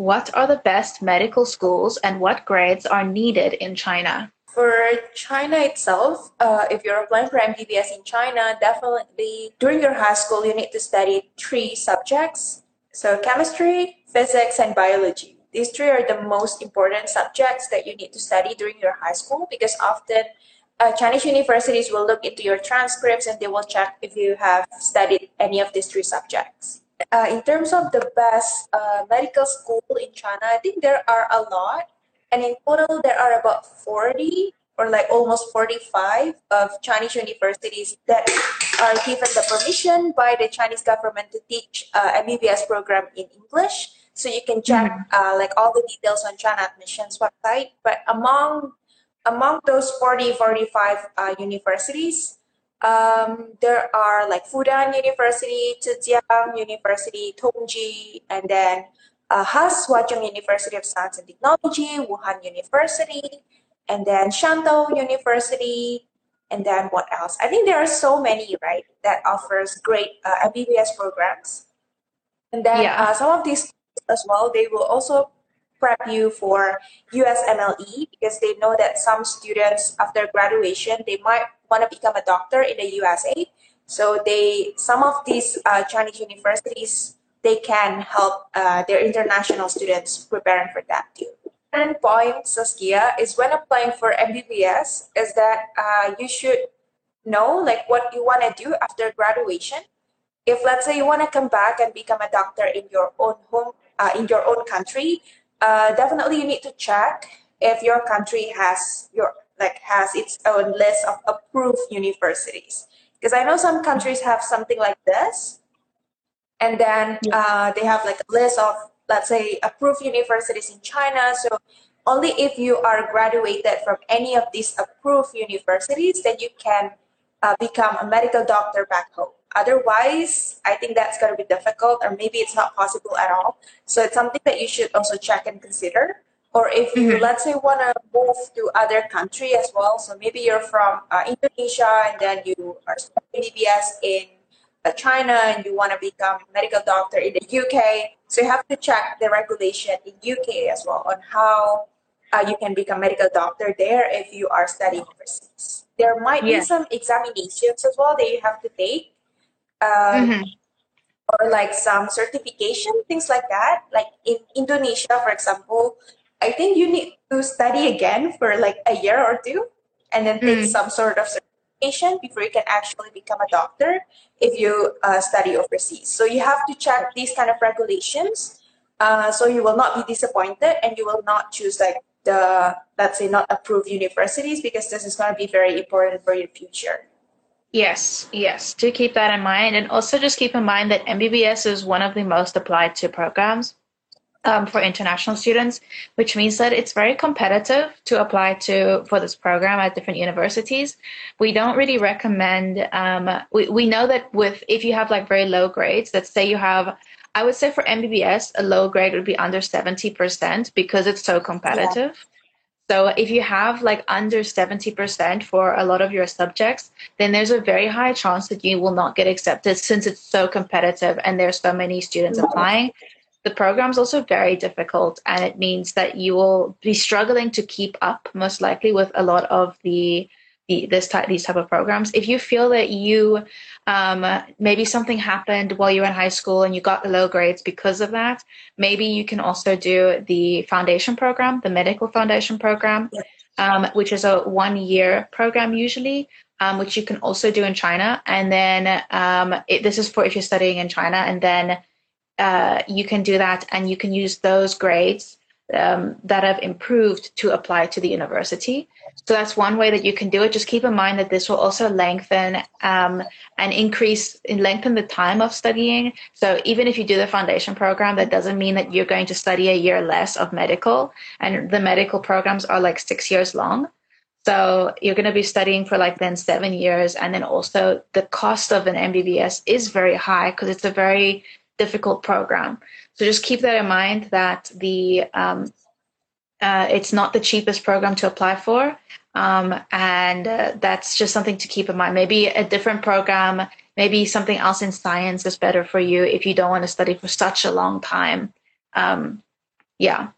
what are the best medical schools and what grades are needed in China? For China itself, uh, if you're applying for MBBS in China, definitely during your high school, you need to study three subjects. So chemistry, physics, and biology. These three are the most important subjects that you need to study during your high school because often uh, Chinese universities will look into your transcripts and they will check if you have studied any of these three subjects. Uh, in terms of the best uh, medical school in China, I think there are a lot. And in total, there are about 40 or like almost 45 of Chinese universities that are given the permission by the Chinese government to teach uh, MBBS program in English. So you can check mm-hmm. uh, like all the details on China admissions website. But among among those 40, 45 uh, universities, um, there are like Fudan University, Zhejiang University, Tongji, and then uh, HAS, Huazhong University of Science and Technology, Wuhan University, and then Shantou University, and then what else? I think there are so many, right, that offers great uh, MBBS programs. And then yeah. uh, some of these as well, they will also prep you for USMLE because they know that some students after graduation they might want to become a doctor in the USA. So they some of these uh, Chinese universities they can help uh, their international students preparing for that too. And point, Saskia, is when applying for MBBS is that uh, you should know like what you want to do after graduation. If let's say you want to come back and become a doctor in your own home, uh, in your own country, uh, definitely you need to check if your country has your like has its own list of approved universities because i know some countries have something like this and then uh, they have like a list of let's say approved universities in china so only if you are graduated from any of these approved universities then you can uh, become a medical doctor back home Otherwise, I think that's going to be difficult, or maybe it's not possible at all. So it's something that you should also check and consider. Or if you, mm-hmm. let's say, want to move to other country as well. So maybe you're from uh, Indonesia and then you are studying MBBS in uh, China and you want to become medical doctor in the UK. So you have to check the regulation in UK as well on how uh, you can become medical doctor there if you are studying overseas. There might yeah. be some examinations as well that you have to take um, mm-hmm. or like some certification, things like that. Like in Indonesia, for example, I think you need to study again for like a year or two and then take mm. some sort of certification before you can actually become a doctor if you uh, study overseas. So you have to check these kind of regulations. Uh, so you will not be disappointed and you will not choose like the let's say not approved universities because this is going to be very important for your future. Yes, yes. Do keep that in mind. And also just keep in mind that MBBS is one of the most applied to programs um, for international students, which means that it's very competitive to apply to for this program at different universities. We don't really recommend, um, we, we know that with, if you have like very low grades, let's say you have I would say for MBBS, a low grade would be under 70% because it's so competitive. Yeah. So if you have like under 70% for a lot of your subjects, then there's a very high chance that you will not get accepted since it's so competitive and there's so many students applying. The program is also very difficult and it means that you will be struggling to keep up most likely with a lot of the the, this type these type of programs. If you feel that you um, maybe something happened while you were in high school and you got the low grades because of that, maybe you can also do the foundation program, the medical foundation program, um, which is a one year program usually. Um, which you can also do in China, and then um, it, this is for if you're studying in China, and then uh, you can do that, and you can use those grades um, that have improved to apply to the university. So that's one way that you can do it. Just keep in mind that this will also lengthen um, and increase and lengthen the time of studying. So even if you do the foundation program, that doesn't mean that you're going to study a year less of medical. And the medical programs are like six years long. So you're going to be studying for like then seven years. And then also the cost of an MBBS is very high because it's a very difficult program. So just keep that in mind that the um, uh, it's not the cheapest program to apply for. Um, and uh, that's just something to keep in mind. Maybe a different program, maybe something else in science is better for you if you don't want to study for such a long time. Um, yeah